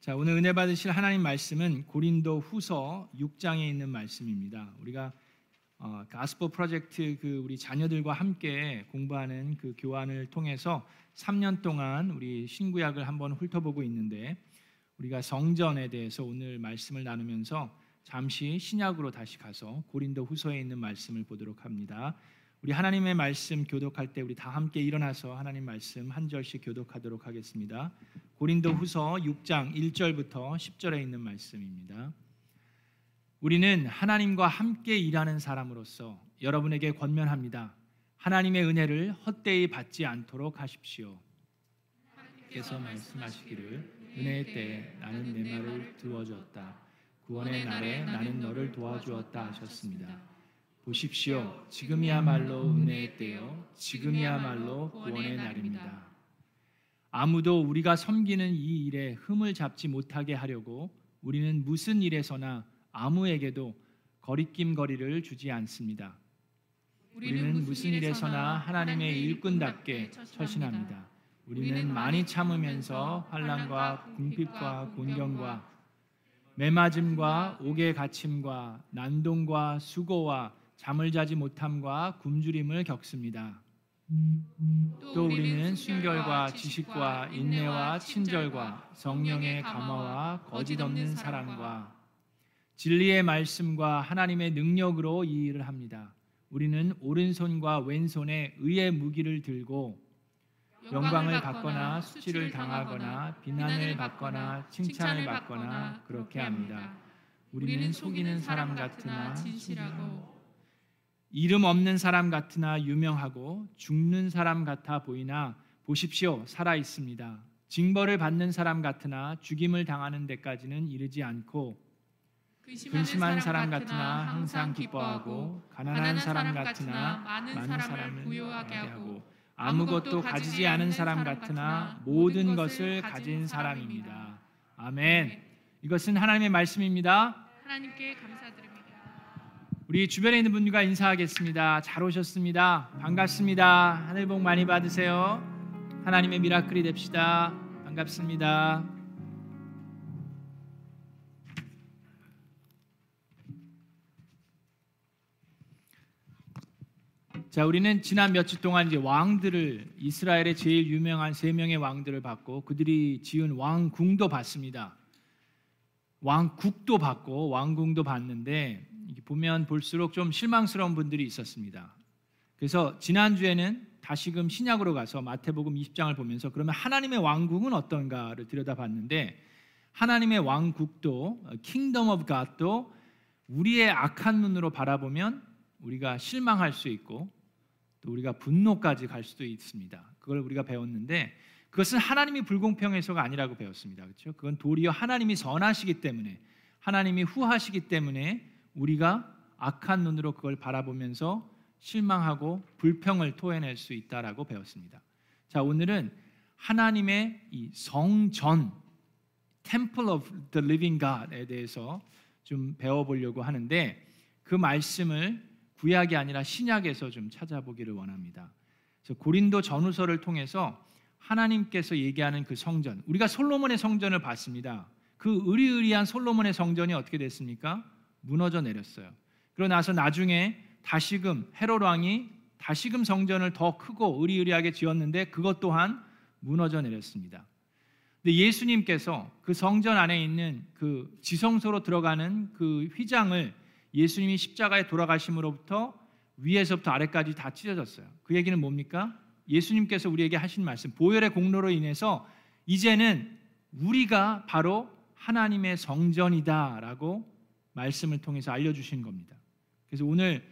자, 오늘 은혜 받으실 하나님 말씀은 고린도 후서 6장에 있는 말씀입니다. 우리가 어, 가스포 프로젝트 그 우리 자녀들과 함께 공부하는 그 교환을 통해서 3년 동안 우리 신구약을 한번 훑어보고 있는데 우리가 성전에 대해서 오늘 말씀을 나누면서 잠시 신약으로 다시 가서 고린도 후서에 있는 말씀을 보도록 합니다. 우리 하나님의 말씀 교독할 때 우리 다 함께 일어나서 하나님 말씀 한 절씩 교독하도록 하겠습니다. 고린도 후서 6장 1절부터 10절에 있는 말씀입니다. 우리는 하나님과 함께 일하는 사람으로서 여러분에게 권면합니다. 하나님의 은혜를 헛되이 받지 않도록 하십시오. 께서 말씀하시기를 은혜의 때에 나는 내 말을 두어주었다. 구원의 날에 나는 너를 도와주었다 하셨습니다. 보십시오. 지금이야말로 은혜의 때요. 지금이야말로 구원의 날입니다. 아무도 우리가 섬기는 이 일에 흠을 잡지 못하게 하려고 우리는 무슨 일에서나 아무에게도 거리낌거리를 주지 않습니다. 우리는 무슨 일에서나 하나님의 일꾼답게 처신합니다. 우리는 많이 참으면서 환란과 궁핍과 곤경과 매맞음과 옥에 갇힘과 난동과 수고와 잠을 자지 못함과 굶주림을 겪습니다. 또 우리는 순결과 지식과 인내와 친절과 성령의 감화와 거짓 없는 사랑과 진리의 말씀과 하나님의 능력으로 이 일을 합니다. 우리는 오른손과 왼손에 의의 무기를 들고 영광을 받거나 수치를 당하거나 비난을 받거나 칭찬을 받거나 그렇게 합니다. 우리는 속이는 사람 같으나 진실하고 이름 없는 사람 같으나 유명하고 죽는 사람 같아 보이나 보십시오 살아 있습니다. 징벌을 받는 사람 같으나 죽임을 당하는 데까지는 이르지 않고 근심한 사람 같으나 항상 기뻐하고 가난한 사람 같으나 많은 사람을 부유하게 하고 아무것도 가지지 않은 사람 같으나 모든 것을 가진 사람입니다. 아멘. 이것은 하나님의 말씀입니다. 하나님께 감사드립니다. 우리 주변에 있는 분들과 인사하겠습니다. 잘 오셨습니다. 반갑습니다. 하늘 복 많이 받으세요. 하나님의 미라클이 됩시다. 반갑습니다. 자, 우리는 지난 며칠 동안 이제 왕들을 이스라엘의 제일 유명한 세 명의 왕들을 봤고 그들이 지은 왕궁도 봤습니다. 왕국도 봤고 왕궁도 봤는데 보면 볼수록 좀 실망스러운 분들이 있었습니다. 그래서 지난주에는 다시금 신약으로 가서 마태복음 20장을 보면서 그러면 하나님의 왕국은 어떤가를 들여다봤는데 하나님의 왕국도 Kingdom of God도 우리의 악한 눈으로 바라보면 우리가 실망할 수 있고 또 우리가 분노까지 갈 수도 있습니다. 그걸 우리가 배웠는데 그것은 하나님이 불공평해서가 아니라고 배웠습니다. 그렇죠? 그건 도리어 하나님이 선하시기 때문에 하나님이 후하시기 때문에 우리가 악한 눈으로 그걸 바라보면서 실망하고 불평을 토해낼 수 있다라고 배웠습니다. 자, 오늘은 하나님의 이 성전 Temple of the Living God에 대해서 좀 배워보려고 하는데 그 말씀을 구약이 아니라 신약에서 좀 찾아보기를 원합니다. 그래서 고린도 전후서를 통해서 하나님께서 얘기하는 그 성전, 우리가 솔로몬의 성전을 봤습니다. 그 의리의리한 솔로몬의 성전이 어떻게 됐습니까? 무너져 내렸어요. 그러고 나서 나중에 다시금 헤롯 왕이 다시금 성전을 더 크고 의리의리하게 지었는데 그것 또한 무너져 내렸습니다. 근데 예수님께서 그 성전 안에 있는 그 지성소로 들어가는 그 휘장을 예수님이 십자가에 돌아가심으로부터 위에서부터 아래까지 다 찢어졌어요. 그 얘기는 뭡니까? 예수님께서 우리에게 하신 말씀, 보혈의 공로로 인해서 이제는 우리가 바로 하나님의 성전이다라고 말씀을 통해서 알려주신 겁니다. 그래서 오늘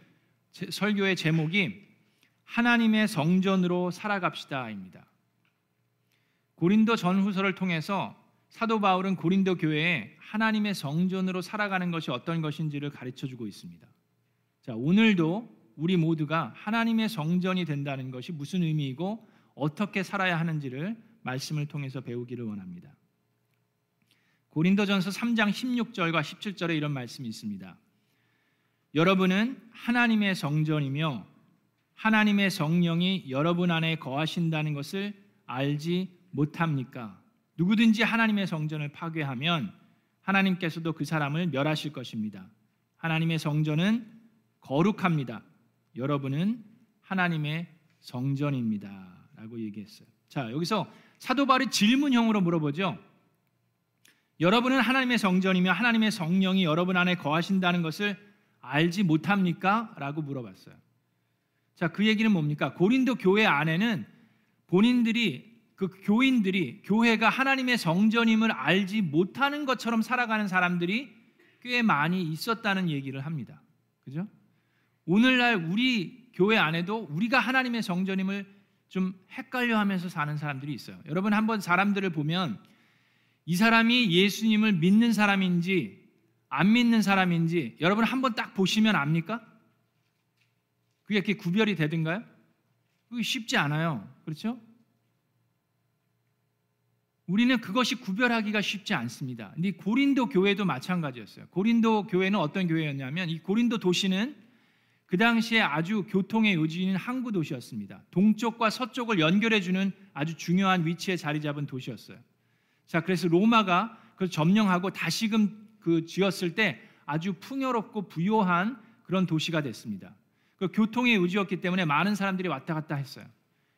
설교의 제목이 하나님의 성전으로 살아갑시다입니다. 고린도 전후서를 통해서 사도 바울은 고린도 교회에 하나님의 성전으로 살아가는 것이 어떤 것인지를 가르쳐 주고 있습니다. 자, 오늘도 우리 모두가 하나님의 성전이 된다는 것이 무슨 의미이고 어떻게 살아야 하는지를 말씀을 통해서 배우기를 원합니다. 고린도전서 3장 16절과 17절에 이런 말씀이 있습니다. 여러분은 하나님의 성전이며 하나님의 성령이 여러분 안에 거하신다는 것을 알지 못합니까? 누구든지 하나님의 성전을 파괴하면 하나님께서도 그 사람을 멸하실 것입니다. 하나님의 성전은 거룩합니다. 여러분은 하나님의 성전입니다 라고 얘기했어요. 자, 여기서 사도 바울이 질문형으로 물어보죠. 여러분은 하나님의 성전이며 하나님의 성령이 여러분 안에 거하신다는 것을 알지 못합니까? 라고 물어봤어요. 자, 그 얘기는 뭡니까? 고린도 교회 안에는 본인들이 그 교인들이 교회가 하나님의 성전임을 알지 못하는 것처럼 살아가는 사람들이 꽤 많이 있었다는 얘기를 합니다. 그죠? 오늘날 우리 교회 안에도 우리가 하나님의 성전임을 좀 헷갈려 하면서 사는 사람들이 있어요. 여러분 한번 사람들을 보면 이 사람이 예수님을 믿는 사람인지 안 믿는 사람인지 여러분 한번 딱 보시면 압니까? 그게 이렇게 구별이 되든가요? 그게 쉽지 않아요. 그렇죠? 우리는 그것이 구별하기가 쉽지 않습니다. 근데 고린도 교회도 마찬가지였어요. 고린도 교회는 어떤 교회였냐면 이 고린도 도시는 그 당시에 아주 교통의 요지인 항구 도시였습니다. 동쪽과 서쪽을 연결해 주는 아주 중요한 위치에 자리 잡은 도시였어요. 자, 그래서 로마가 그 점령하고 다시금 그 지었을 때 아주 풍요롭고 부요한 그런 도시가 됐습니다. 그 교통의 요지였기 때문에 많은 사람들이 왔다 갔다 했어요.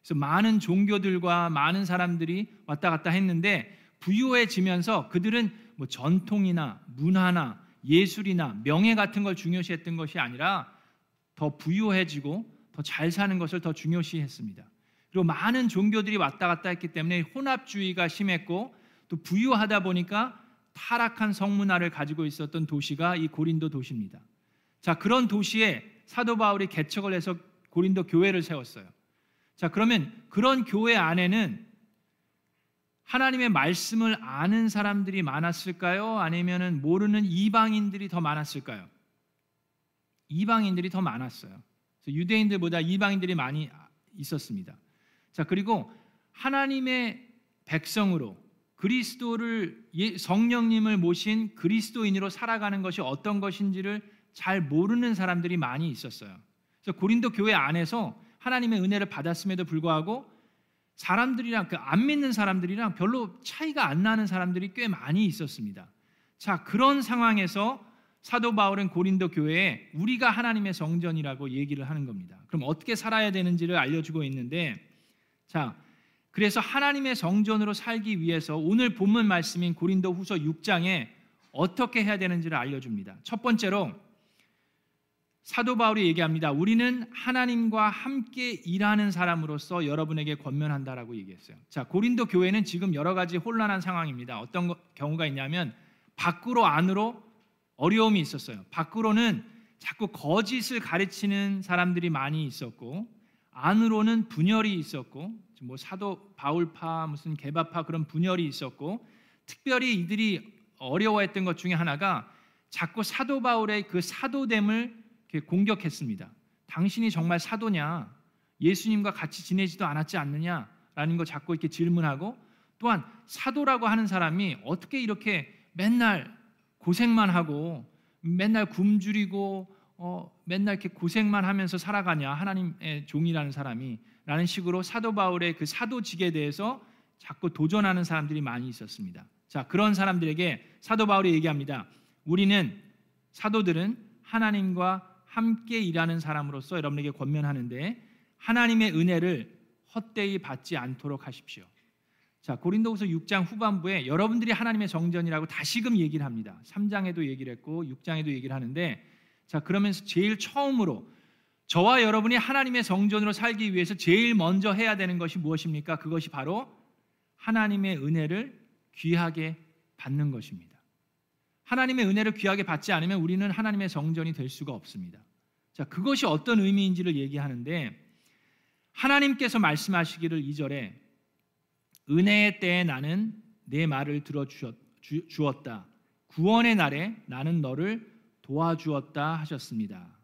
그래서 많은 종교들과 많은 사람들이 왔다 갔다 했는데 부유해지면서 그들은 뭐 전통이나 문화나 예술이나 명예 같은 걸 중요시했던 것이 아니라 더 부유해지고 더 잘 사는 것을 더 중요시했습니다. 그리고 많은 종교들이 왔다 갔다 했기 때문에 혼합주의가 심했고 또 부유하다 보니까 타락한 성문화를 가지고 있었던 도시가 이 고린도 도시입니다. 자, 그런 도시에 사도 바울이 개척을 해서 고린도 교회를 세웠어요. 자, 그러면 그런 교회 안에는 하나님의 말씀을 아는 사람들이 많았을까요? 아니면은 모르는 이방인들이 더 많았을까요? 이방인들이 더 많았어요. 유대인들보다 이방인들이 많이 있었습니다. 자, 그리고 하나님의 백성으로 그리스도를 예, 성령님을 모신 그리스도인으로 살아가는 것이 어떤 것인지를 잘 모르는 사람들이 많이 있었어요. 그래서 고린도 교회 안에서 하나님의 은혜를 받았음에도 불구하고 사람들이랑 그 안 믿는 사람들이랑 별로 차이가 안 나는 사람들이 꽤 많이 있었습니다. 자, 그런 상황에서 사도 바울은 고린도 교회에 우리가 하나님의 성전이라고 얘기를 하는 겁니다. 그럼 어떻게 살아야 되는지를 알려주고 있는데, 자, 그래서 하나님의 성전으로 살기 위해서 오늘 본문 말씀인 고린도 후서 6장에 어떻게 해야 되는지를 알려줍니다. 첫 번째로 사도 바울이 얘기합니다. 우리는 하나님과 함께 일하는 사람으로서 여러분에게 권면한다라고 얘기했어요. 자, 고린도 교회는 지금 여러 가지 혼란한 상황입니다. 어떤 경우가 있냐면 밖으로 안으로 어려움이 있었어요. 밖으로는 자꾸 거짓을 가르치는 사람들이 많이 있었고 안으로는 분열이 있었고 뭐 사도 바울파 무슨 개바파 그런 분열이 있었고 특별히 이들이 어려워했던 것 중에 하나가 자꾸 사도 바울의 그 사도됨을 공격했습니다. 당신이 정말 사도냐? 예수님과 같이 지내지도 않았지 않느냐 라는 거 자꾸 이렇게 질문하고 또한 사도라고 하는 사람이 어떻게 이렇게 맨날 고생만 하고 맨날 굶주리고 어, 맨날 이렇게 고생만 하면서 살아가냐 하나님의 종이라는 사람이 라는 식으로 사도 바울의 그 사도직에 대해서 자꾸 도전하는 사람들이 많이 있었습니다. 자, 그런 사람들에게 사도 바울이 얘기합니다. 우리는 사도들은 하나님과 함께 일하는 사람으로서 여러분에게 권면하는데 하나님의 은혜를 헛되이 받지 않도록 하십시오. 자, 고린도후서 6장 후반부에 여러분들이 하나님의 정전이라고 다시금 얘기를 합니다. 3장에도 얘기를 했고 6장에도 얘기를 하는데 자, 그러면서 제일 처음으로 저와 여러분이 하나님의 성전으로 살기 위해서 제일 먼저 해야 되는 것이 무엇입니까? 그것이 바로 하나님의 은혜를 귀하게 받는 것입니다. 하나님의 은혜를 귀하게 받지 않으면 우리는 하나님의 성전이 될 수가 없습니다. 자, 그것이 어떤 의미인지를 얘기하는데 하나님께서 말씀하시기를 2절에 은혜의 때에 나는 내 말을 들어 주었다. 구원의 날에 나는 너를 도와주었다 하셨습니다.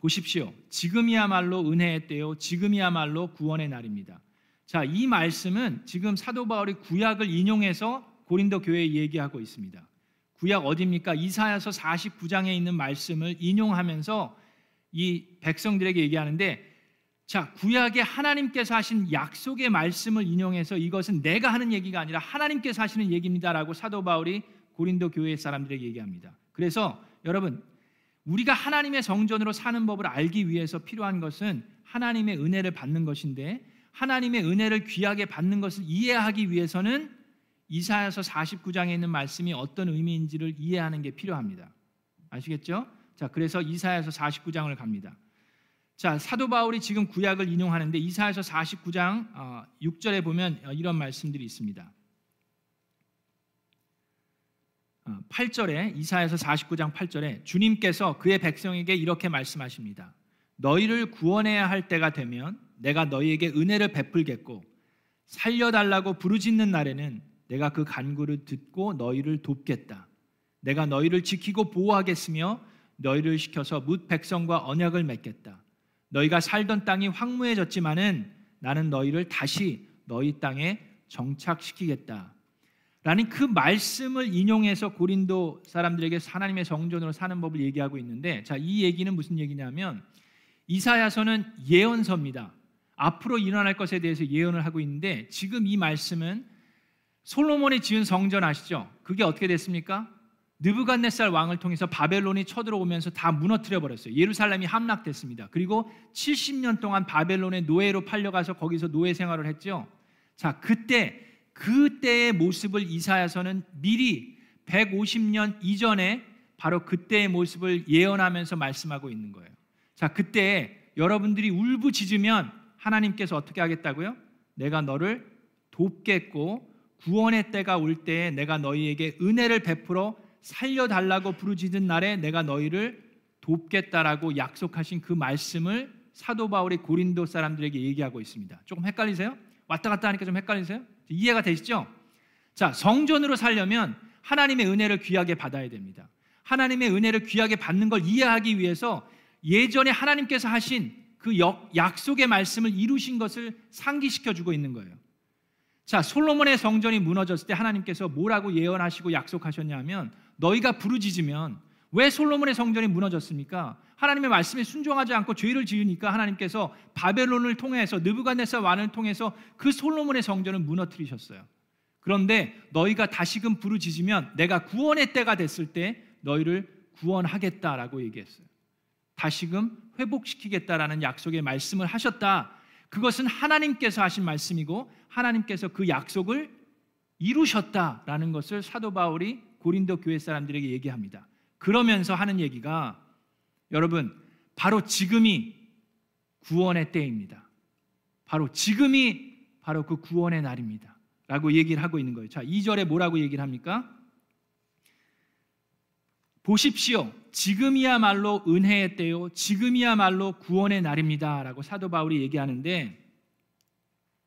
보십시오. 지금이야말로 은혜의 때요. 지금이야말로 구원의 날입니다. 자, 이 말씀은 지금 사도 바울이 구약을 인용해서 고린도 교회에 얘기하고 있습니다. 구약 어디입니까? 이사야서 49장에 있는 말씀을 인용하면서 이 백성들에게 얘기하는데 자, 구약에 하나님께서 하신 약속의 말씀을 인용해서 이것은 내가 하는 얘기가 아니라 하나님께서 하시는 얘기입니다라고 사도 바울이 고린도 교회 사람들에게 얘기합니다. 그래서 여러분 우리가 하나님의 성전으로 사는 법을 알기 위해서 필요한 것은 하나님의 은혜를 받는 것인데 하나님의 은혜를 귀하게 받는 것을 이해하기 위해서는 이사야서 49장에 있는 말씀이 어떤 의미인지를 이해하는 게 필요합니다. 아시겠죠? 자, 그래서 이사야서 49장을 갑니다. 자, 사도 바울이 지금 구약을 인용하는데 이사야서 49장 6절에 어, 보면 어, 이런 말씀들이 있습니다. 8절에 어, 이사야서 49장 8절에 주님께서 그의 백성에게 이렇게 말씀하십니다. 너희를 구원해야 할 때가 되면 내가 너희에게 은혜를 베풀겠고 살려달라고 부르짖는 날에는 내가 그 간구를 듣고 너희를 돕겠다. 내가 너희를 지키고 보호하겠으며 너희를 시켜서 뭇 백성과 언약을 맺겠다. 너희가 살던 땅이 황무해졌지만은 나는 너희를 다시 너희 땅에 정착시키겠다. 라는 그 말씀을 인용해서 고린도 사람들에게 하나님의 성전으로 사는 법을 얘기하고 있는데 자, 이 얘기는 무슨 얘기냐면 이사야서는 예언서입니다. 앞으로 일어날 것에 대해서 예언을 하고 있는데 지금 이 말씀은 솔로몬이 지은 성전 아시죠? 그게 어떻게 됐습니까? 느부갓네살 왕을 통해서 바벨론이 쳐들어오면서 다 무너뜨려 버렸어요. 예루살렘이 함락됐습니다. 그리고 70년 동안 바벨론의 노예로 팔려가서 거기서 노예 생활을 했죠. 자, 그때 그때의 모습을 이사야서는 미리 150년 이전에 바로 그때의 모습을 예언하면서 말씀하고 있는 거예요. 자, 그때 여러분들이 울부짖으면 하나님께서 어떻게 하겠다고요? 내가 너를 돕겠고 구원의 때가 올 때에 내가 너희에게 은혜를 베풀어 살려달라고 부르짖은 날에 내가 너희를 돕겠다라고 약속하신 그 말씀을 사도 바울이 고린도 사람들에게 얘기하고 있습니다. 조금 헷갈리세요? 왔다 갔다 하니까 좀 헷갈리세요? 이해가 되시죠? 자, 성전으로 살려면 하나님의 은혜를 귀하게 받아야 됩니다. 하나님의 은혜를 귀하게 받는 걸 이해하기 위해서 예전에 하나님께서 하신 그 약속의 말씀을 이루신 것을 상기시켜 주고 있는 거예요. 자, 솔로몬의 성전이 무너졌을 때 하나님께서 뭐라고 예언하시고 약속하셨냐면 너희가 부르짖으면 왜 솔로몬의 성전이 무너졌습니까? 하나님의 말씀에 순종하지 않고 죄를 지으니까 하나님께서 바벨론을 통해서 느부갓네살 왕을 통해서 그 솔로몬의 성전을 무너뜨리셨어요. 그런데 너희가 다시금 부르짖으면 내가 구원의 때가 됐을 때 너희를 구원하겠다라고 얘기했어요. 다시금 회복시키겠다라는 약속의 말씀을 하셨다. 그것은 하나님께서 하신 말씀이고 하나님께서 그 약속을 이루셨다라는 것을 사도 바울이 고린도 교회 사람들에게 얘기합니다. 그러면서 하는 얘기가 여러분 바로 지금이 구원의 때입니다. 바로 지금이 바로 그 구원의 날입니다. 라고 얘기를 하고 있는 거예요. 자, 2절에 뭐라고 얘기를 합니까? 보십시오. 지금이야말로 은혜의 때요. 지금이야말로 구원의 날입니다 라고 사도 바울이 얘기하는데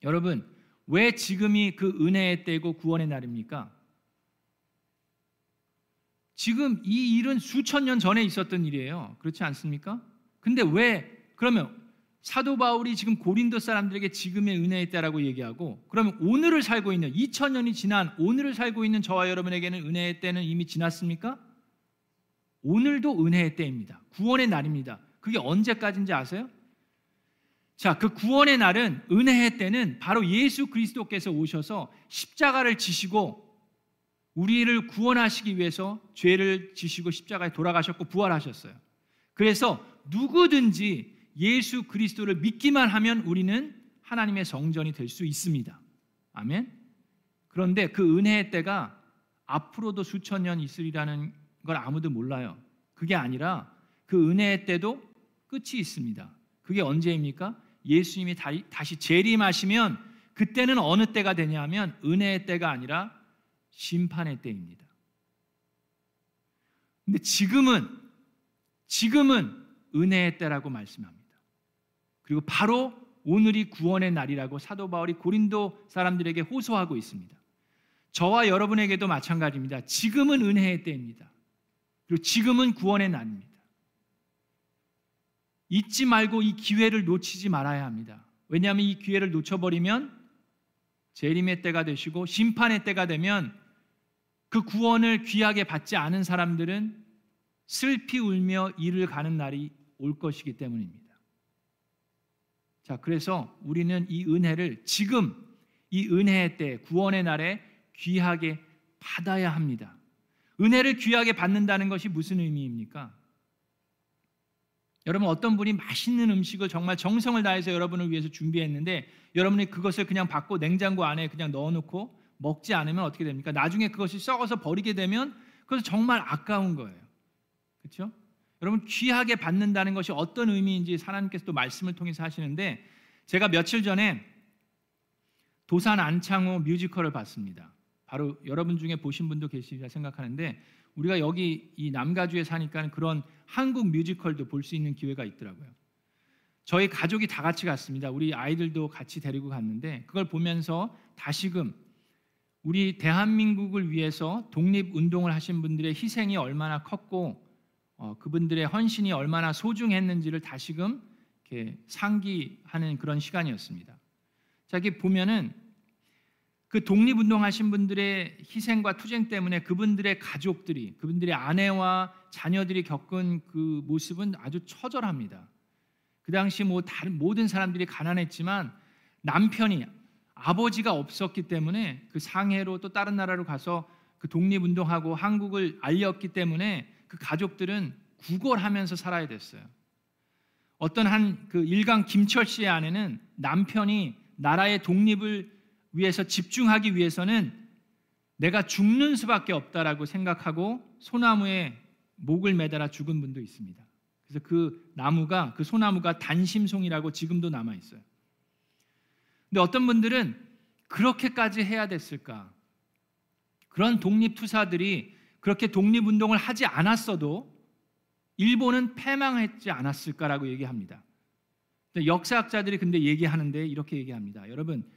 여러분, 왜 지금이 그 은혜의 때고 구원의 날입니까? 지금 이 일은 수천 년 전에 있었던 일이에요. 그렇지 않습니까? 근데 왜 그러면 사도 바울이 지금 고린도 사람들에게 지금의 은혜의 때라고 얘기하고 그러면 오늘을 살고 있는 2000년이 지난 오늘을 살고 있는 저와 여러분에게는 은혜의 때는 이미 지났습니까? 오늘도 은혜의 때입니다. 구원의 날입니다. 그게 언제까지인지 아세요? 자, 그 구원의 날은 은혜의 때는 바로 예수 그리스도께서 오셔서 십자가를 지시고 우리를 구원하시기 위해서 죄를 지시고 십자가에 돌아가셨고 부활하셨어요. 그래서 누구든지 예수 그리스도를 믿기만 하면 우리는 하나님의 성전이 될 수 있습니다. 아멘. 그런데 그 은혜의 때가 앞으로도 수천 년 있으리라는 걸 아무도 몰라요. 그게 아니라 그 은혜의 때도 끝이 있습니다. 그게 언제입니까? 예수님이 다시 재림하시면 그때는 어느 때가 되냐면 은혜의 때가 아니라 심판의 때입니다. 근데 지금은 지금은 은혜의 때라고 말씀합니다. 그리고 바로 오늘이 구원의 날이라고 사도 바울이 고린도 사람들에게 호소하고 있습니다. 저와 여러분에게도 마찬가지입니다. 지금은 은혜의 때입니다. 그리고 지금은 구원의 날입니다. 잊지 말고 이 기회를 놓치지 말아야 합니다. 왜냐하면 이 기회를 놓쳐버리면 재림의 때가 되시고 심판의 때가 되면 그 구원을 귀하게 받지 않은 사람들은 슬피 울며 이를 가는 날이 올 것이기 때문입니다. 자, 그래서 우리는 이 은혜를 지금 이 은혜의 때 구원의 날에 귀하게 받아야 합니다. 은혜를 귀하게 받는다는 것이 무슨 의미입니까? 여러분 어떤 분이 맛있는 음식을 정말 정성을 다해서 여러분을 위해서 준비했는데 여러분이 그것을 그냥 받고 냉장고 안에 그냥 넣어놓고 먹지 않으면 어떻게 됩니까? 나중에 그것이 썩어서 버리게 되면 그것은 정말 아까운 거예요. 그렇죠? 여러분 귀하게 받는다는 것이 어떤 의미인지 하나님께서 또 말씀을 통해서 하시는데 제가 며칠 전에 도산 안창호 뮤지컬을 봤습니다. 바로 여러분 중에 보신 분도 계시리라 생각하는데 우리가 여기 이 남가주에 사니까 그런 한국 뮤지컬도 볼 수 있는 기회가 있더라고요. 저희 가족이 다 같이 갔습니다. 우리 아이들도 같이 데리고 갔는데 그걸 보면서 다시금 우리 대한민국을 위해서 독립 운동을 하신 분들의 희생이 얼마나 컸고 어, 그분들의 헌신이 얼마나 소중했는지를 다시금 이렇게 상기하는 그런 시간이었습니다. 자, 이게 보면은 그 독립운동하신 분들의 희생과 투쟁 때문에 그분들의 가족들이 그분들의 아내와 자녀들이 겪은 그 모습은 아주 처절합니다. 그 당시 뭐 다른 모든 사람들이 가난했지만 남편이 아버지가 없었기 때문에 그 상해로 또 다른 나라로 가서 그 독립운동하고 한국을 알렸기 때문에 그 가족들은 구걸하면서 살아야 됐어요. 어떤 한 그 일강 김철 씨의 아내는 남편이 나라의 독립을 위해서 집중하기 위해서는 내가 죽는 수밖에 없다라고 생각하고 소나무에 목을 매달아 죽은 분도 있습니다. 그래서 그 나무가 그 소나무가 단심송이라고 지금도 남아 있어요. 근데 어떤 분들은 그렇게까지 해야 됐을까? 그런 독립 투사들이 그렇게 독립 운동을 하지 않았어도 일본은 패망했지 않았을까라고 얘기합니다. 역사학자들이 근데 얘기하는데 이렇게 얘기합니다. 여러분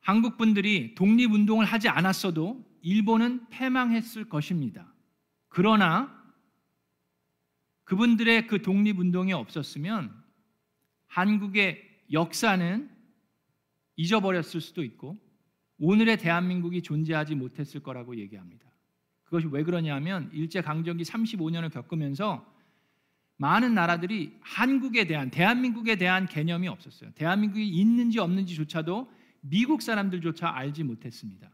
한국 분들이 독립 운동을 하지 않았어도 일본은 패망했을 것입니다. 그러나 그분들의 그 독립 운동이 없었으면 한국의 역사는 잊어버렸을 수도 있고 오늘의 대한민국이 존재하지 못했을 거라고 얘기합니다. 그것이 왜 그러냐면 일제 강점기 35년을 겪으면서 많은 나라들이 한국에 대한 대한민국에 대한 개념이 없었어요. 대한민국이 있는지 없는지조차도 미국 사람들조차 알지 못했습니다.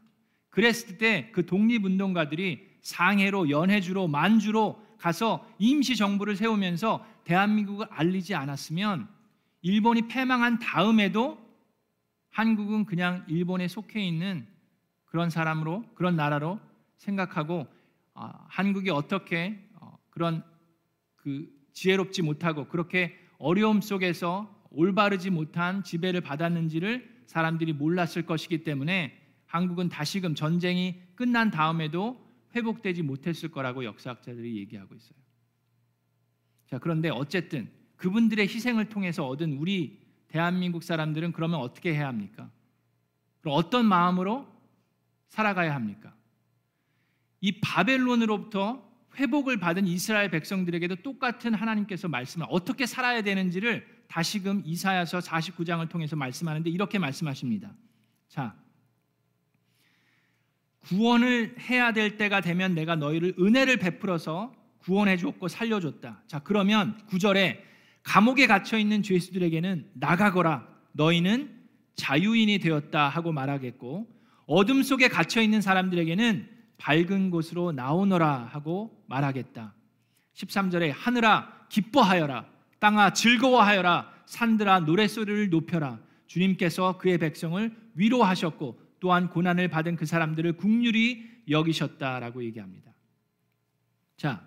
그랬을 때 그 독립운동가들이 상해로 연해주로 만주로 가서 임시 정부를 세우면서 대한민국을 알리지 않았으면 일본이 패망한 다음에도 한국은 그냥 일본에 속해 있는 그런 사람으로 그런 나라로 생각하고 어, 한국이 어떻게 어, 그런 그 지혜롭지 못하고 그렇게 어려움 속에서 올바르지 못한 지배를 받았는지를 사람들이 몰랐을 것이기 때문에 한국은 다시금 전쟁이 끝난 다음에도 회복되지 못했을 거라고 역사학자들이 얘기하고 있어요. 자, 그런데 어쨌든 그분들의 희생을 통해서 얻은 우리 대한민국 사람들은 그러면 어떻게 해야 합니까? 그럼 어떤 마음으로 살아가야 합니까? 이 바벨론으로부터 회복을 받은 이스라엘 백성들에게도 똑같은 하나님께서 말씀을 어떻게 살아야 되는지를 다시금 이사야서 49장을 통해서 말씀하는데 이렇게 말씀하십니다. 자, 구원을 해야 될 때가 되면 내가 너희를 은혜를 베풀어서 구원해 줬고 살려 줬다. 자, 그러면 9절에 감옥에 갇혀 있는 죄수들에게는 나가거라. 너희는 자유인이 되었다 하고 말하겠고 어둠 속에 갇혀 있는 사람들에게는 밝은 곳으로 나오너라 하고 말하겠다. 13절에 하늘아 기뻐하여라 땅아 즐거워하여라 산들아 노래소리를 높여라 주님께서 그의 백성을 위로하셨고 또한 고난을 받은 그 사람들을 국률이 여기셨다라고 얘기합니다. 자,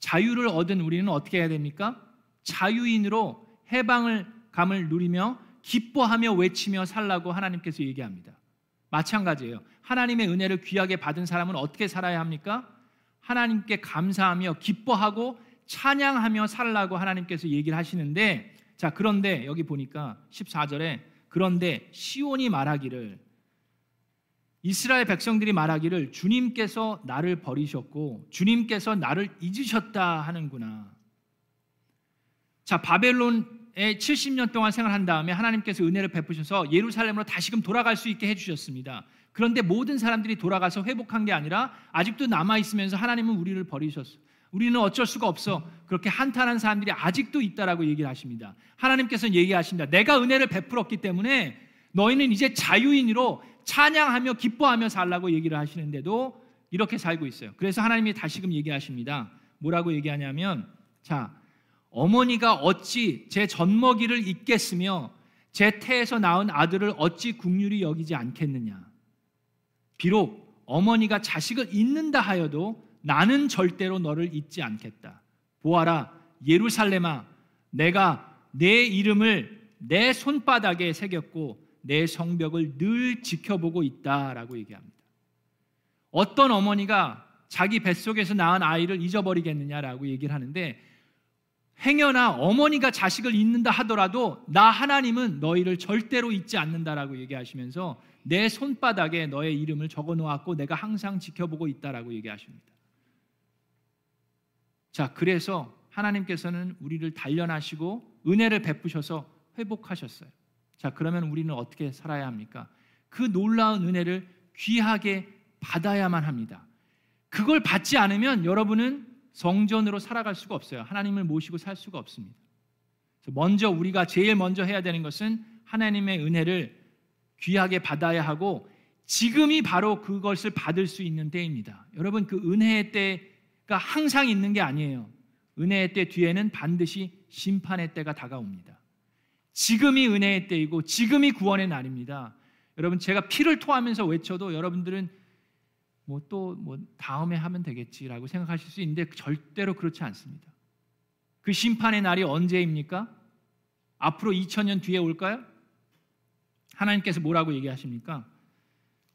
자유를 얻은 우리는 어떻게 해야 됩니까? 자유인으로 해방을 감을 누리며 기뻐하며 외치며 살라고 하나님께서 얘기합니다. 마찬가지예요. 하나님의 은혜를 귀하게 받은 사람은 어떻게 살아야 합니까? 하나님께 감사하며 기뻐하고 찬양하며 살라고 하나님께서 얘기를 하시는데 자 그런데 여기 보니까 14절에 그런데 시온이 말하기를 이스라엘 백성들이 말하기를 주님께서 나를 버리셨고 주님께서 나를 잊으셨다 하는구나. 자 바벨론에 70년 동안 생활한 다음에 하나님께서 은혜를 베푸셔서 예루살렘으로 다시금 돌아갈 수 있게 해주셨습니다. 그런데 모든 사람들이 돌아가서 회복한 게 아니라 아직도 남아 있으면서 하나님은 우리를 버리셨어. 우리는 어쩔 수가 없어. 그렇게 한탄한 사람들이 아직도 있다라고 얘기를 하십니다. 하나님께서는 얘기하십니다. 내가 은혜를 베풀었기 때문에 너희는 이제 자유인으로 찬양하며 기뻐하며 살라고 얘기를 하시는데도 이렇게 살고 있어요. 그래서 하나님이 다시금 얘기하십니다. 뭐라고 얘기하냐면 자, 어머니가 어찌 제 젖먹이를 잊겠으며 제 태에서 낳은 아들을 어찌 국률이 여기지 않겠느냐. 비록 어머니가 자식을 잊는다 하여도 나는 절대로 너를 잊지 않겠다. 보아라, 예루살렘아, 내가 내 이름을 내 손바닥에 새겼고 내 성벽을 늘 지켜보고 있다라고 얘기합니다. 어떤 어머니가 자기 뱃속에서 낳은 아이를 잊어버리겠느냐라고 얘기를 하는데 행여나 어머니가 자식을 잊는다 하더라도 나 하나님은 너희를 절대로 잊지 않는다라고 얘기하시면서 내 손바닥에 너의 이름을 적어 놓았고 내가 항상 지켜보고 있다라고 얘기하십니다. 자, 그래서 하나님께서는 우리를 단련하시고 은혜를 베푸셔서 회복하셨어요. 자, 그러면 우리는 어떻게 살아야 합니까? 그 놀라운 은혜를 귀하게 받아야만 합니다. 그걸 받지 않으면 여러분은 성전으로 살아갈 수가 없어요. 하나님을 모시고 살 수가 없습니다. 먼저 우리가 제일 먼저 해야 되는 것은 하나님의 은혜를 귀하게 받아야 하고 지금이 바로 그것을 받을 수 있는 때입니다. 여러분 그 은혜의 때가 항상 있는 게 아니에요. 은혜의 때 뒤에는 반드시 심판의 때가 다가옵니다. 지금이 은혜의 때이고 지금이 구원의 날입니다. 여러분 제가 피를 토하면서 외쳐도 여러분들은 뭐 또뭐 뭐 다음에 하면 되겠지라고 생각하실 수 있는데 절대로 그렇지 않습니다. 그 심판의 날이 언제입니까? 앞으로 2000년 뒤에 올까요? 하나님께서 뭐라고 얘기하십니까?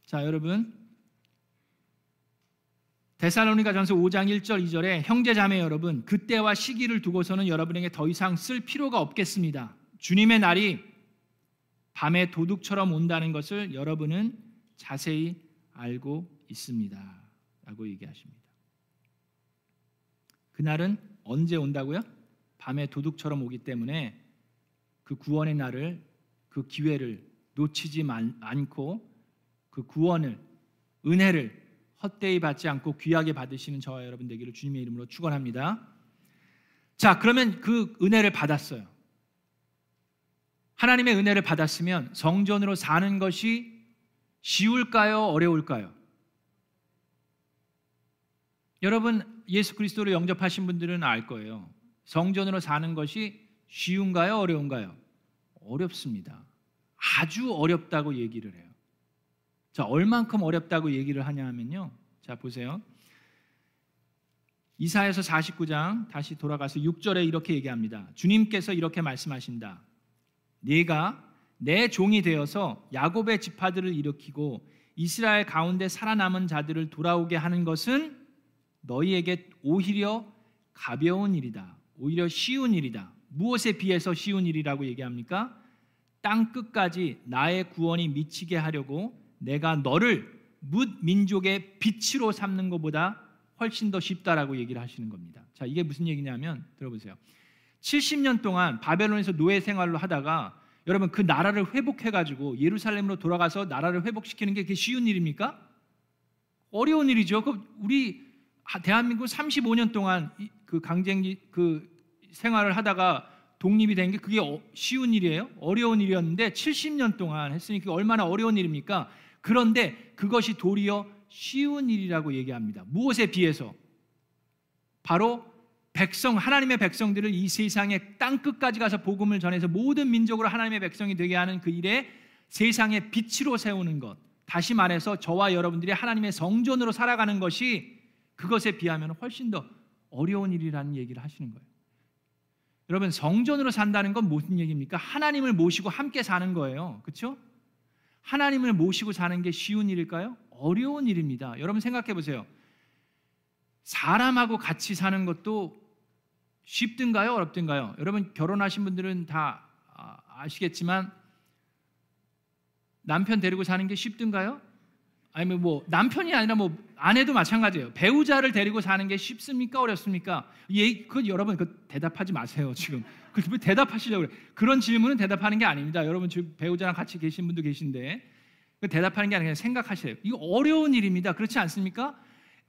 자, 여러분. 데살로니가 전서 5장 1절 2절에 형제 자매 여러분, 그때와 시기를 두고서는 여러분에게 더 이상 쓸 필요가 없겠습니다. 주님의 날이 밤에 도둑처럼 온다는 것을 여러분은 자세히 알고 있습니다. 라고 얘기하십니다. 그날은 언제 온다고요? 밤에 도둑처럼 오기 때문에 그 구원의 날을 그 기회를 놓치지 않고 그 구원을 은혜를 헛되이 받지 않고 귀하게 받으시는 저와 여러분 되기를 주님의 이름으로 축원합니다. 자, 그러면 그 은혜를 받았어요. 하나님의 은혜를 받았으면 성전으로 사는 것이 쉬울까요? 어려울까요? 여러분 예수 그리스도를 영접하신 분들은 알 거예요. 성전으로 사는 것이 쉬운가요? 어려운가요? 어렵습니다. 아주 어렵다고 얘기를 해요. 자, 얼만큼 어렵다고 얘기를 하냐 하면요. 자, 보세요. 이사에서 49장 다시 돌아가서 6절에 이렇게 얘기합니다. 주님께서 이렇게 말씀하신다. 네가 내 종이 되어서 야곱의 지파들을 일으키고 이스라엘 가운데 살아남은 자들을 돌아오게 하는 것은 너희에게 오히려 가벼운 일이다. 오히려 쉬운 일이다. 무엇에 비해서 쉬운 일이라고 얘기합니까? 땅 끝까지 나의 구원이 미치게 하려고 내가 너를 뭇 민족의 빛으로 삼는 것보다 훨씬 더 쉽다라고 얘기를 하시는 겁니다. 자, 이게 무슨 얘기냐면 들어보세요. 70년 동안 바벨론에서 노예 생활로 하다가 여러분 그 나라를 회복해 가지고 예루살렘으로 돌아가서 나라를 회복시키는 게 그게 쉬운 일입니까? 어려운 일이죠. 그 우리 대한민국 35년 동안 그 강쟁 그 생활을 하다가 독립이 된 게 그게 어, 쉬운 일이에요? 어려운 일이었는데 70년 동안 했으니 그 얼마나 어려운 일입니까? 그런데 그것이 도리어 쉬운 일이라고 얘기합니다. 무엇에 비해서? 바로 백성 하나님의 백성들을 이 세상의 땅 끝까지 가서 복음을 전해서 모든 민족으로 하나님의 백성이 되게 하는 그 일에 세상의 빛으로 세우는 것. 다시 말해서 저와 여러분들이 하나님의 성전으로 살아가는 것이 그것에 비하면 훨씬 더 어려운 일이라는 얘기를 하시는 거예요. 여러분 성전으로 산다는 건 무슨 얘기입니까? 하나님을 모시고 함께 사는 거예요. 그렇죠? 하나님을 모시고 사는 게 쉬운 일일까요? 어려운 일입니다. 여러분 생각해 보세요. 사람하고 같이 사는 것도 쉽든가요? 어렵든가요? 여러분 결혼하신 분들은 다 아, 아시겠지만 남편 데리고 사는 게 쉽든가요? 아니면 뭐 남편이 아니라 뭐 아내도 마찬가지예요. 배우자를 데리고 사는 게 쉽습니까? 어렵습니까? 예, 그 여러분 그 대답하지 마세요 지금. 그 대답하시려고 그래. 그런 질문은 대답하는 게 아닙니다. 여러분 지금 배우자랑 같이 계신 분도 계신데 그 대답하는 게 아니라 생각하세요. 이거 어려운 일입니다. 그렇지 않습니까?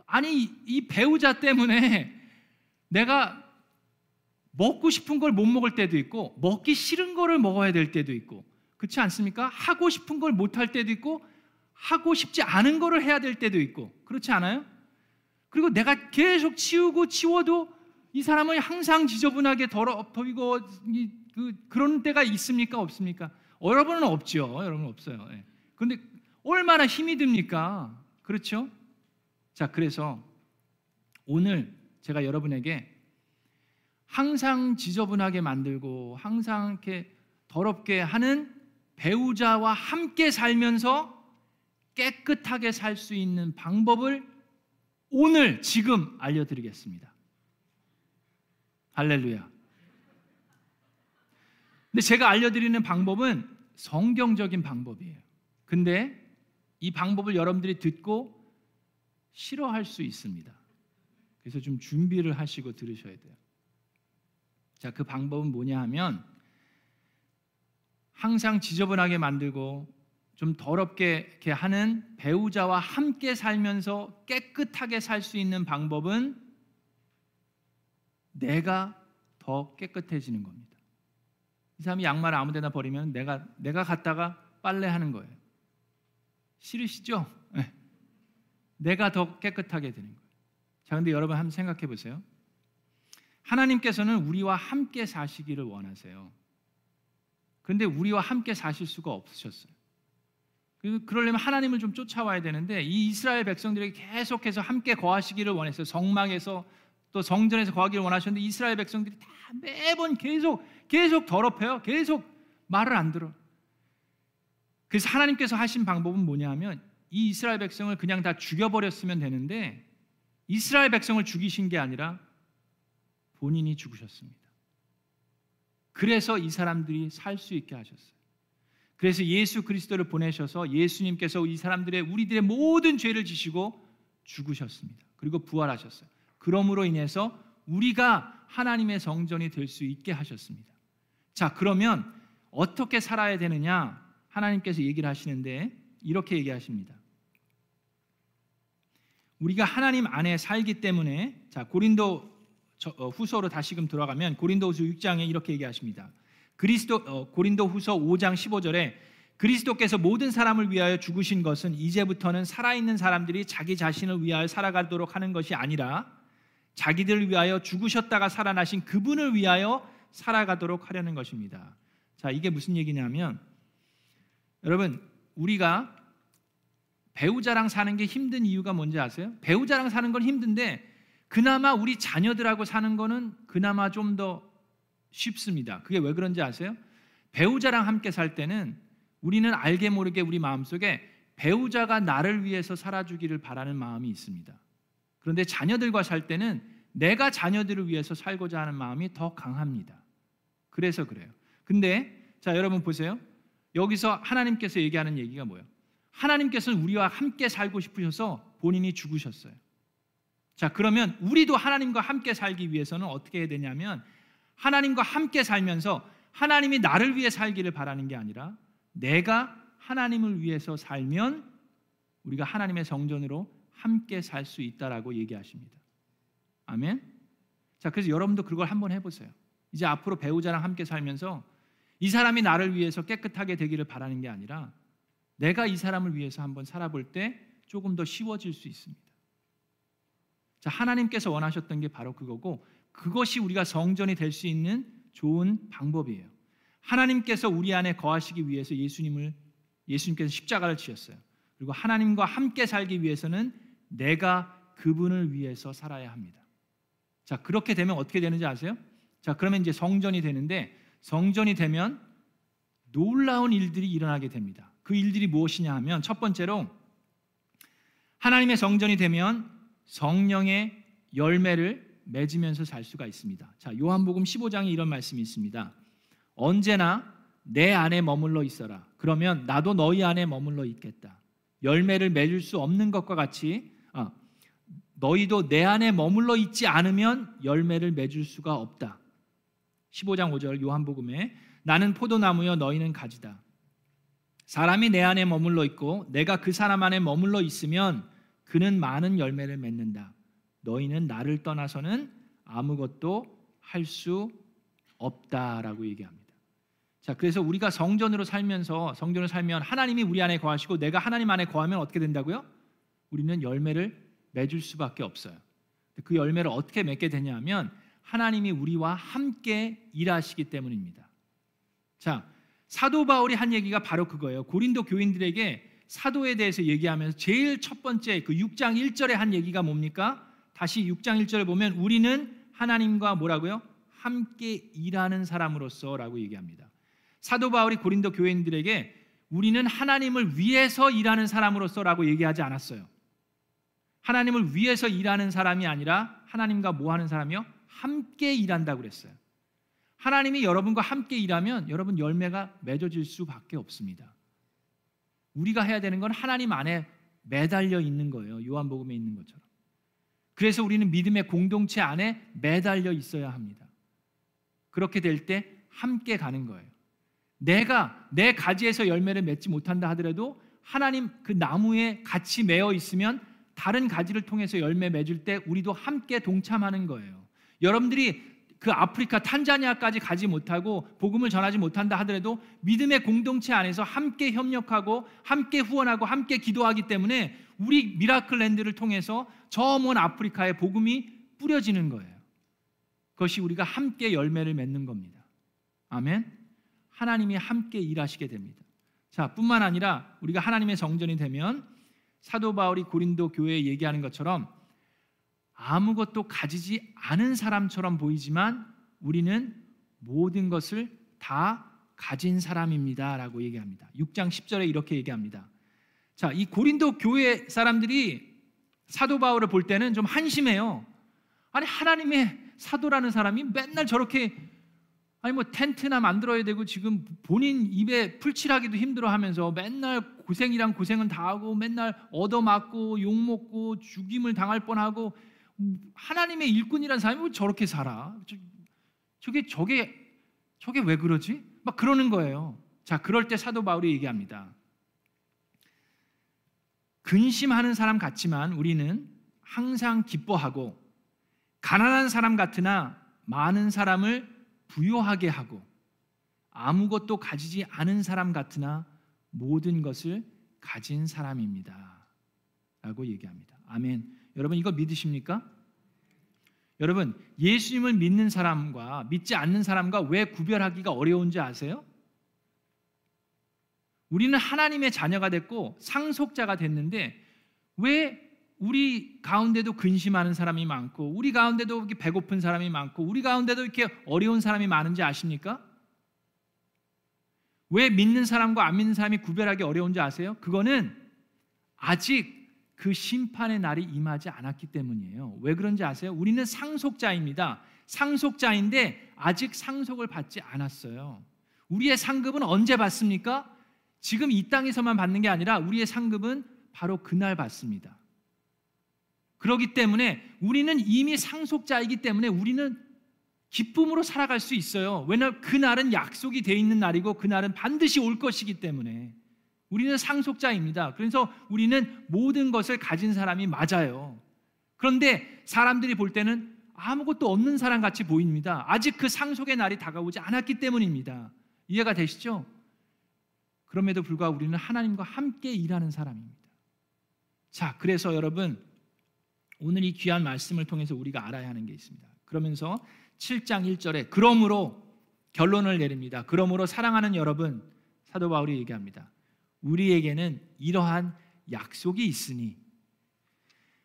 아니 이 배우자 때문에 내가 먹고 싶은 걸 못 먹을 때도 있고 먹기 싫은 거를 먹어야 될 때도 있고 그렇지 않습니까? 하고 싶은 걸 못 할 때도 있고 하고 싶지 않은 거를 해야 될 때도 있고 그렇지 않아요? 그리고 내가 계속 치우고 치워도 이 사람은 항상 지저분하게 더럽히고 그, 그런 때가 있습니까? 없습니까? 여러분은 없죠. 여러분 없어요. 예. 그런데 얼마나 힘이 듭니까? 그렇죠? 자, 그래서 오늘 제가 여러분에게 항상 지저분하게 만들고 항상 이렇게 더럽게 하는 배우자와 함께 살면서 깨끗하게 살 수 있는 방법을 오늘 지금 알려드리겠습니다. 할렐루야. 근데 제가 알려드리는 방법은 성경적인 방법이에요. 근데 이 방법을 여러분들이 듣고 싫어할 수 있습니다. 그래서 좀 준비를 하시고 들으셔야 돼요. 자, 그 방법은 뭐냐 하면 항상 지저분하게 만들고 좀 더럽게 하는 배우자와 함께 살면서 깨끗하게 살 수 있는 방법은 내가 더 깨끗해지는 겁니다. 이 사람이 양말을 아무데나 버리면 내가 내가 갔다가 빨래하는 거예요. 싫으시죠? 네. 내가 더 깨끗하게 되는 거예요. 자, 근데 여러분 한번 생각해 보세요. 하나님께서는 우리와 함께 사시기를 원하세요. 그런데 우리와 함께 사실 수가 없으셨어요. 그러려면 하나님을 좀 쫓아와야 되는데 이 이스라엘 백성들에게 계속해서 함께 거하시기를 원했어요. 성막에서 또 성전에서 거하기를 원하셨는데 이스라엘 백성들이 다 매번 계속 계속 더럽혀요. 계속 말을 안 들어. 그래서 하나님께서 하신 방법은 뭐냐면 이 이스라엘 백성을 그냥 다 죽여버렸으면 되는데 이스라엘 백성을 죽이신 게 아니라 본인이 죽으셨습니다. 그래서 이 사람들이 살 수 있게 하셨어요. 그래서 예수 그리스도를 보내셔서 예수님께서 이 사람들의 우리들의 모든 죄를 지시고 죽으셨습니다. 그리고 부활하셨어요. 그러므로 인해서 우리가 하나님의 성전이 될 수 있게 하셨습니다. 자, 그러면 어떻게 살아야 되느냐? 하나님께서 얘기를 하시는데 이렇게 얘기하십니다. 우리가 하나님 안에 살기 때문에 자, 고린도 어, 후서로 다시금 돌아가면 고린도후서 6장에 이렇게 얘기하십니다. 그리스도 어, 고린도후서 5장 15절에 그리스도께서 모든 사람을 위하여 죽으신 것은 이제부터는 살아있는 사람들이 자기 자신을 위하여 살아가도록 하는 것이 아니라 자기들을 위하여 죽으셨다가 살아나신 그분을 위하여 살아가도록 하려는 것입니다. 자, 이게 무슨 얘기냐면 여러분, 우리가 배우자랑 사는 게 힘든 이유가 뭔지 아세요? 배우자랑 사는 건 힘든데 그나마 우리 자녀들하고 사는 거는 그나마 좀 더 쉽습니다. 그게 왜 그런지 아세요? 배우자랑 함께 살 때는 우리는 알게 모르게 우리 마음속에 배우자가 나를 위해서 살아주기를 바라는 마음이 있습니다. 그런데 자녀들과 살 때는 내가 자녀들을 위해서 살고자 하는 마음이 더 강합니다. 그래서 그래요. 근데 자 여러분 보세요. 여기서 하나님께서 얘기하는 얘기가 뭐예요? 하나님께서는 우리와 함께 살고 싶으셔서 본인이 죽으셨어요. 자, 그러면 우리도 하나님과 함께 살기 위해서는 어떻게 해야 되냐면 하나님과 함께 살면서 하나님이 나를 위해 살기를 바라는 게 아니라 내가 하나님을 위해서 살면 우리가 하나님의 성전으로 함께 살 수 있다라고 얘기하십니다. 아멘. 자, 그래서 여러분도 그걸 한번 해 보세요. 이제 앞으로 배우자랑 함께 살면서 이 사람이 나를 위해서 깨끗하게 되기를 바라는 게 아니라 내가 이 사람을 위해서 한번 살아볼 때 조금 더 쉬워질 수 있습니다. 자, 하나님께서 원하셨던 게 바로 그거고 그것이 우리가 성전이 될 수 있는 좋은 방법이에요. 하나님께서 우리 안에 거하시기 위해서 예수님을 예수님께서 십자가를 지셨어요. 그리고 하나님과 함께 살기 위해서는 내가 그분을 위해서 살아야 합니다. 자, 그렇게 되면 어떻게 되는지 아세요? 자, 그러면 이제 성전이 되는데 성전이 되면 놀라운 일들이 일어나게 됩니다. 그 일들이 무엇이냐 하면 첫 번째로 하나님의 성전이 되면 성령의 열매를 맺으면서 살 수가 있습니다. 자, 요한복음 15장에 이런 말씀이 있습니다. 언제나 내 안에 머물러 있어라. 그러면 나도 너희 안에 머물러 있겠다. 열매를 맺을 수 없는 것과 같이 아, 너희도 내 안에 머물러 있지 않으면 열매를 맺을 수가 없다. 15장 5절 요한복음에 나는 포도나무여 너희는 가지다. 사람이 내 안에 머물러 있고 내가 그 사람 안에 머물러 있으면 그는 많은 열매를 맺는다. 너희는 나를 떠나서는 아무것도 할 수 없다라고 얘기합니다. 자, 그래서 우리가 성전으로 살면서 성전을 살면 하나님이 우리 안에 거하시고 내가 하나님 안에 거하면 어떻게 된다고요? 우리는 열매를 맺을 수밖에 없어요. 그 열매를 어떻게 맺게 되냐면 하나님이 우리와 함께 일하시기 때문입니다. 자, 사도 바울이 한 얘기가 바로 그거예요. 고린도 교인들에게 사도에 대해서 얘기하면서 제일 첫 번째 그 6장 1절에 한 얘기가 뭡니까? 다시 6장 1절을 보면 우리는 하나님과 뭐라고요? 함께 일하는 사람으로서라고 얘기합니다. 사도 바울이 고린도 교인들에게 우리는 하나님을 위해서 일하는 사람으로서라고 얘기하지 않았어요. 하나님을 위해서 일하는 사람이 아니라 하나님과 뭐 하는 사람이요? 함께 일한다고 그랬어요. 하나님이 여러분과 함께 일하면 여러분 열매가 맺어질 수밖에 없습니다. 우리가 해야 되는 건 하나님 안에 매달려 있는 거예요. 요한복음에 있는 것처럼. 그래서 우리는 믿음의 공동체 안에 매달려 있어야 합니다. 그렇게 될 때 함께 가는 거예요. 내가 내 가지에서 열매를 맺지 못한다 하더라도 하나님 그 나무에 같이 매어 있으면 다른 가지를 통해서 열매 맺을 때 우리도 함께 동참하는 거예요. 여러분들이 그 아프리카 탄자니아까지 가지 못하고 복음을 전하지 못한다 하더라도 믿음의 공동체 안에서 함께 협력하고 함께 후원하고 함께 기도하기 때문에 우리 미라클랜드를 통해서 저 먼 아프리카에 복음이 뿌려지는 거예요. 그것이 우리가 함께 열매를 맺는 겁니다. 아멘. 하나님이 함께 일하시게 됩니다. 자, 뿐만 아니라 우리가 하나님의 정전이 되면 사도 바울이 고린도 교회에 얘기하는 것처럼 아무것도 가지지 않은 사람처럼 보이지만 우리는 모든 것을 다 가진 사람입니다라고 얘기합니다. 6장 10절에 이렇게 얘기합니다. 자, 이 고린도 교회 사람들이 사도 바울을 볼 때는 좀 한심해요. 아니 하나님의 사도라는 사람이 맨날 저렇게 아니 뭐 텐트나 만들어야 되고 지금 본인 입에 풀칠하기도 힘들어 하면서 맨날 고생이랑 고생은 다 하고 맨날 얻어맞고 욕 먹고 죽임을 당할 뻔하고 하나님의 일꾼이라는 사람이 왜 저렇게 살아? 저게 저게 저게 왜 그러지? 막 그러는 거예요. 자, 그럴 때 사도 바울이 얘기합니다. 근심하는 사람 같지만 우리는 항상 기뻐하고 가난한 사람 같으나 많은 사람을 부요하게 하고 아무것도 가지지 않은 사람 같으나 모든 것을 가진 사람입니다. 라고 얘기합니다. 아멘. 여러분 이거 믿으십니까? 여러분 예수님을 믿는 사람과 믿지 않는 사람과 왜 구별하기가 어려운지 아세요? 우리는 하나님의 자녀가 됐고 상속자가 됐는데 왜 우리 가운데도 근심하는 사람이 많고 우리 가운데도 이렇게 배고픈 사람이 많고 우리 가운데도 이렇게 어려운 사람이 많은지 아십니까? 왜 믿는 사람과 안 믿는 사람이 구별하기 어려운지 아세요? 그거는 아직 그 심판의 날이 임하지 않았기 때문이에요. 왜 그런지 아세요? 우리는 상속자입니다. 상속자인데 아직 상속을 받지 않았어요. 우리의 상급은 언제 받습니까? 지금 이 땅에서만 받는 게 아니라 우리의 상급은 바로 그날 받습니다. 그렇기 때문에 우리는 이미 상속자이기 때문에 우리는 기쁨으로 살아갈 수 있어요. 왜냐하면 그날은 약속이 돼 있는 날이고 그날은 반드시 올 것이기 때문에. 우리는 상속자입니다. 그래서 우리는 모든 것을 가진 사람이 맞아요. 그런데 사람들이 볼 때는 아무것도 없는 사람 같이 보입니다. 아직 그 상속의 날이 다가오지 않았기 때문입니다. 이해가 되시죠? 그럼에도 불구하고 우리는 하나님과 함께 일하는 사람입니다. 자, 그래서 여러분 오늘 이 귀한 말씀을 통해서 우리가 알아야 하는 게 있습니다. 그러면서 7장 1절에 그러므로 결론을 내립니다. 그러므로 사랑하는 여러분 사도 바울이 얘기합니다. 우리에게는 이러한 약속이 있으니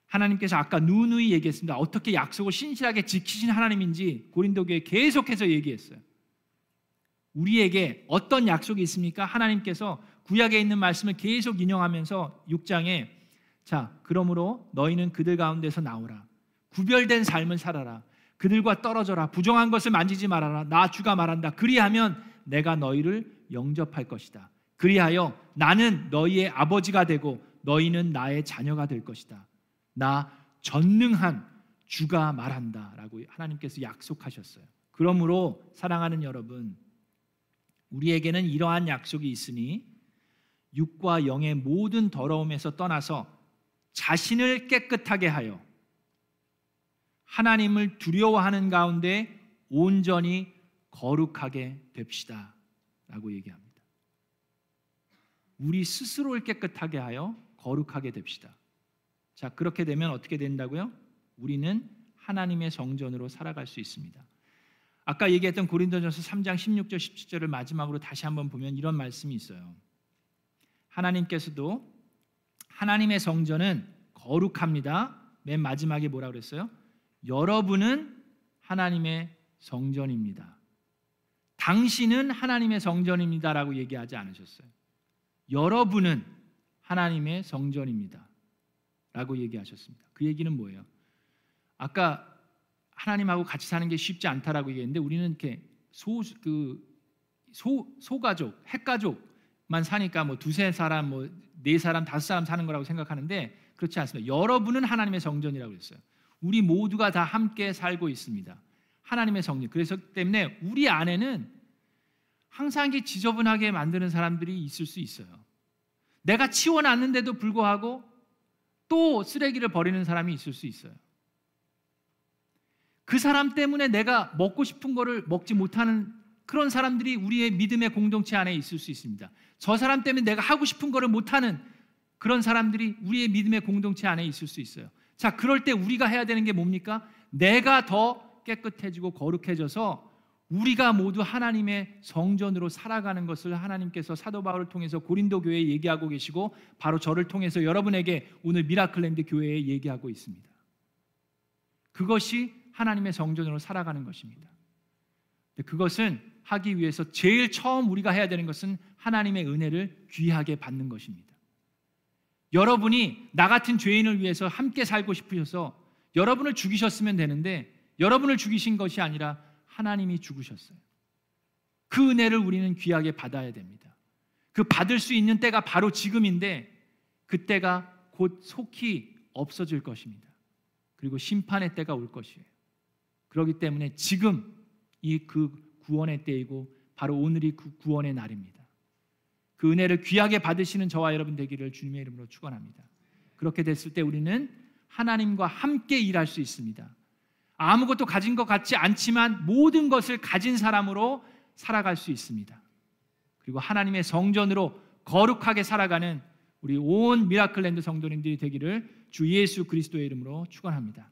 하나님께서 아까 누누이 얘기했습니다. 어떻게 약속을 신실하게 지키신 하나님인지 고린도 교회 계속해서 얘기했어요. 우리에게 어떤 약속이 있습니까? 하나님께서 구약에 있는 말씀을 계속 인용하면서 6장에 자, 그러므로 너희는 그들 가운데서 나오라. 구별된 삶을 살아라. 그들과 떨어져라. 부정한 것을 만지지 말아라. 나 주가 말한다. 그리하면 내가 너희를 영접할 것이다. 그리하여 나는 너희의 아버지가 되고 너희는 나의 자녀가 될 것이다. 나 전능한 주가 말한다 라고 하나님께서 약속하셨어요. 그러므로 사랑하는 여러분, 우리에게는 이러한 약속이 있으니 육과 영의 모든 더러움에서 떠나서 자신을 깨끗하게 하여 하나님을 두려워하는 가운데 온전히 거룩하게 됩시다 라고 얘기합니다. 우리 스스로를 깨끗하게 하여 거룩하게 됩시다. 자, 그렇게 되면 어떻게 된다고요? 우리는 하나님의 성전으로 살아갈 수 있습니다. 아까 얘기했던 고린도전서 3장 16절 17절을 마지막으로 다시 한번 보면 이런 말씀이 있어요. 하나님께서도 하나님의 성전은 거룩합니다. 맨 마지막에 뭐라 그랬어요? 여러분은 하나님의 성전입니다. 당신은 하나님의 성전입니다라고 얘기하지 않으셨어요. 여러분은 하나님의 성전입니다. 라고 얘기하셨습니다. 그 얘기는 뭐예요? 아까 하나님하고 같이 사는 게 쉽지 않다라고 얘기했는데 우리는 이렇게 소 그 소 소가족, 핵가족만 사니까 뭐 두세 사람, 뭐 네 사람, 다섯 사람 사는 거라고 생각하는데 그렇지 않습니다. 여러분은 하나님의 성전이라고 했어요. 우리 모두가 다 함께 살고 있습니다. 하나님의 성전. 그래서 때문에 우리 안에는 항상 이게 지저분하게 만드는 사람들이 있을 수 있어요. 내가 치워놨는데도 불구하고 또 쓰레기를 버리는 사람이 있을 수 있어요. 그 사람 때문에 내가 먹고 싶은 거를 먹지 못하는 그런 사람들이 우리의 믿음의 공동체 안에 있을 수 있습니다. 저 사람 때문에 내가 하고 싶은 거를 못하는 그런 사람들이 우리의 믿음의 공동체 안에 있을 수 있어요. 자, 그럴 때 우리가 해야 되는 게 뭡니까? 내가 더 깨끗해지고 거룩해져서 우리가 모두 하나님의 성전으로 살아가는 것을 하나님께서 사도 바울을 통해서 고린도 교회에 얘기하고 계시고 바로 저를 통해서 여러분에게 오늘 미라클랜드 교회에 얘기하고 있습니다. 그것이 하나님의 성전으로 살아가는 것입니다. 그것은 하기 위해서 제일 처음 우리가 해야 되는 것은 하나님의 은혜를 귀하게 받는 것입니다. 여러분이 나 같은 죄인을 위해서 함께 살고 싶으셔서 여러분을 죽이셨으면 되는데 여러분을 죽이신 것이 아니라 하나님이 죽으셨어요. 그 은혜를 우리는 귀하게 받아야 됩니다. 그 받을 수 있는 때가 바로 지금인데 그때가 곧 속히 없어질 것입니다. 그리고 심판의 때가 올 것이에요. 그렇기 때문에 지금 이 그 구원의 때이고 바로 오늘이 그 구원의 날입니다. 그 은혜를 귀하게 받으시는 저와 여러분 되기를 주님의 이름으로 축원합니다. 그렇게 됐을 때 우리는 하나님과 함께 일할 수 있습니다. 아무것도 가진 것 같지 않지만 모든 것을 가진 사람으로 살아갈 수 있습니다. 그리고 하나님의 성전으로 거룩하게 살아가는 우리 온 미라클랜드 성도님들이 되기를 주 예수 그리스도의 이름으로 축원합니다.